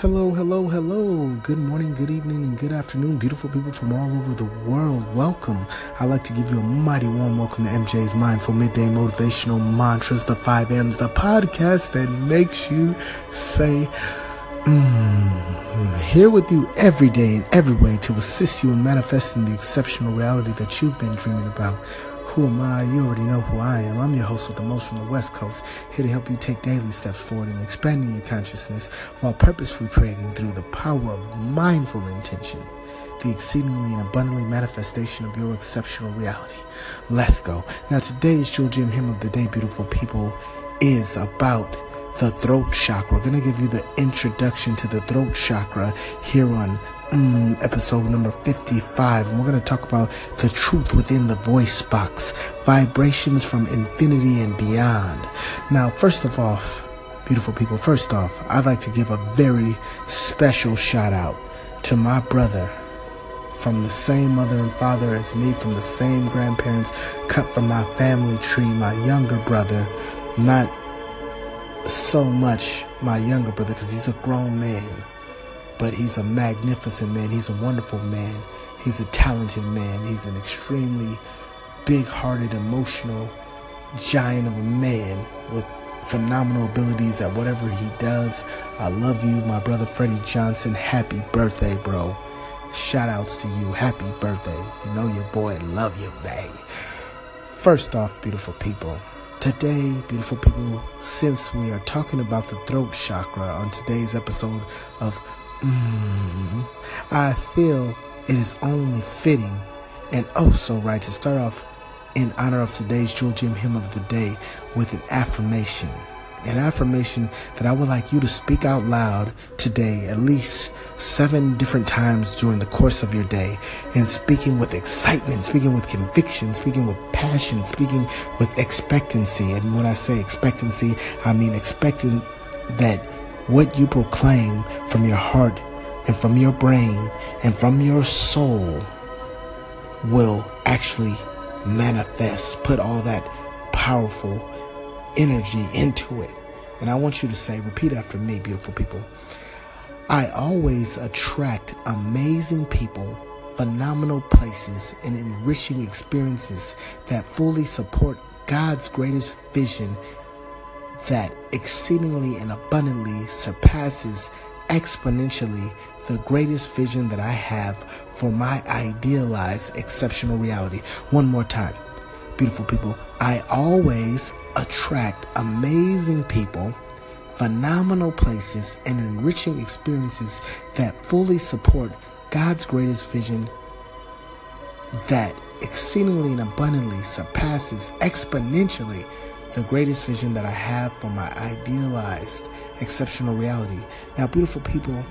Hello, hello, hello. Good morning, good evening, and good afternoon, beautiful people from all over the world. Welcome. I'd like to give you a mighty warm welcome to MJ's Mindful Midday Motivational Mantras, the 5 M's, the podcast that makes you say, Mmm. Here with you every day in every way to assist you in manifesting the exceptional reality that you've been dreaming about. Who am I? You already know who I am. I'm your host with the most from the West Coast, here to help you take daily steps forward in expanding your consciousness while purposefully creating through the power of mindful intention the exceedingly and abundantly manifestation of your exceptional reality. Let's go. Now, today's Gem Hymn of the Day, beautiful people, is about the throat chakra. We're going to give you the introduction to the throat chakra here on mm, episode number 55. And we're going to talk about the truth within the voice box, vibrations from infinity and beyond. Now, first of all, beautiful people, first off, I'd like to give a very special shout out to my brother from the same mother and father as me, from the same grandparents, cut from my family tree, my younger brother, not so much my younger brother because he's a grown man but he's a magnificent man. He's a wonderful man. He's a talented man. He's an extremely big hearted, emotional giant of a man with phenomenal abilities at whatever he does. I love you, my brother Freddie Johnson. Happy birthday, bro. Shout outs to you. Happy birthday. You know your boy love you, bang. First off, beautiful people. Today, beautiful people, since we are talking about the throat chakra on today's episode of Mm, I feel it is only fitting and oh so right to start off in honor of today's Gem Hymn of the Day with an affirmation. An affirmation that I would like you to speak out loud today at least seven different times during the course of your day. And speaking with excitement, speaking with conviction, speaking with passion, speaking with expectancy. And when I say expectancy, I mean expecting that what you proclaim from your heart and from your brain and from your soul will actually manifest, put all that powerful energy into it. And I want you to say, repeat after me, beautiful people. I always attract amazing people, phenomenal places, and enriching experiences that fully support God's greatest vision that exceedingly and abundantly surpasses exponentially the greatest vision that I have for my idealized exceptional reality. One more time. Beautiful people, I always attract amazing people, phenomenal places, and enriching experiences that fully support God's greatest vision that exceedingly and abundantly surpasses exponentially the greatest vision that I have for my idealized exceptional reality. Now, beautiful people,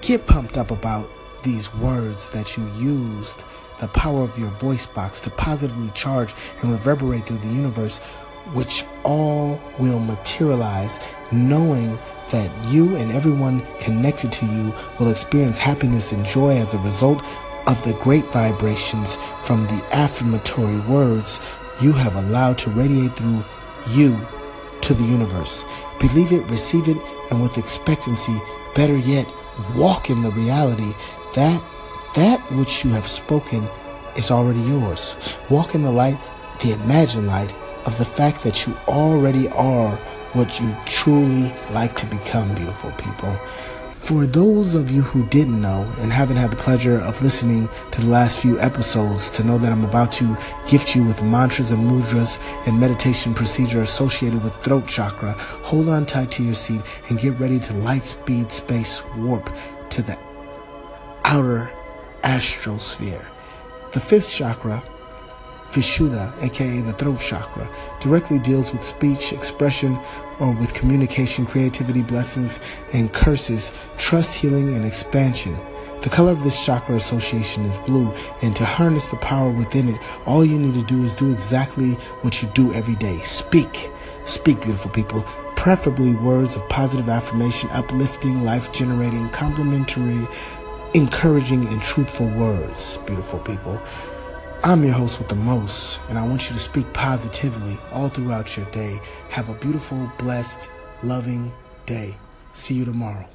get pumped up about these words that you used, the power of your voice box to positively charge and reverberate through the universe, which all will materialize, knowing that you and everyone connected to you will experience happiness and joy as a result of the great vibrations from the affirmatory words you have allowed to radiate through you to the universe. Believe it, receive it, and with expectancy, better yet, walk in the reality that that which you have spoken is already yours. Walk in the light, the imagined light of the fact that you already are what you truly like to become, beautiful people. For those of you who didn't know and haven't had the pleasure of listening to the last few episodes, to know that I'm about to gift you with mantras and mudras and meditation procedure associated with throat chakra, hold on tight to your seat and get ready to light speed space warp to the outer astral sphere. The fifth chakra Vishuddha, aka the throat chakra, directly deals with speech, expression, or with communication, creativity, blessings, and curses, trust, healing, and expansion. The color of this chakra association is blue, and to harness the power within it, all you need to do is do exactly what you do every day speak. Speak, beautiful people. Preferably words of positive affirmation, uplifting, life generating, complimentary, encouraging, and truthful words, beautiful people. I'm your host with the most, and I want you to speak positively all throughout your day. Have a beautiful, blessed, loving day. See you tomorrow.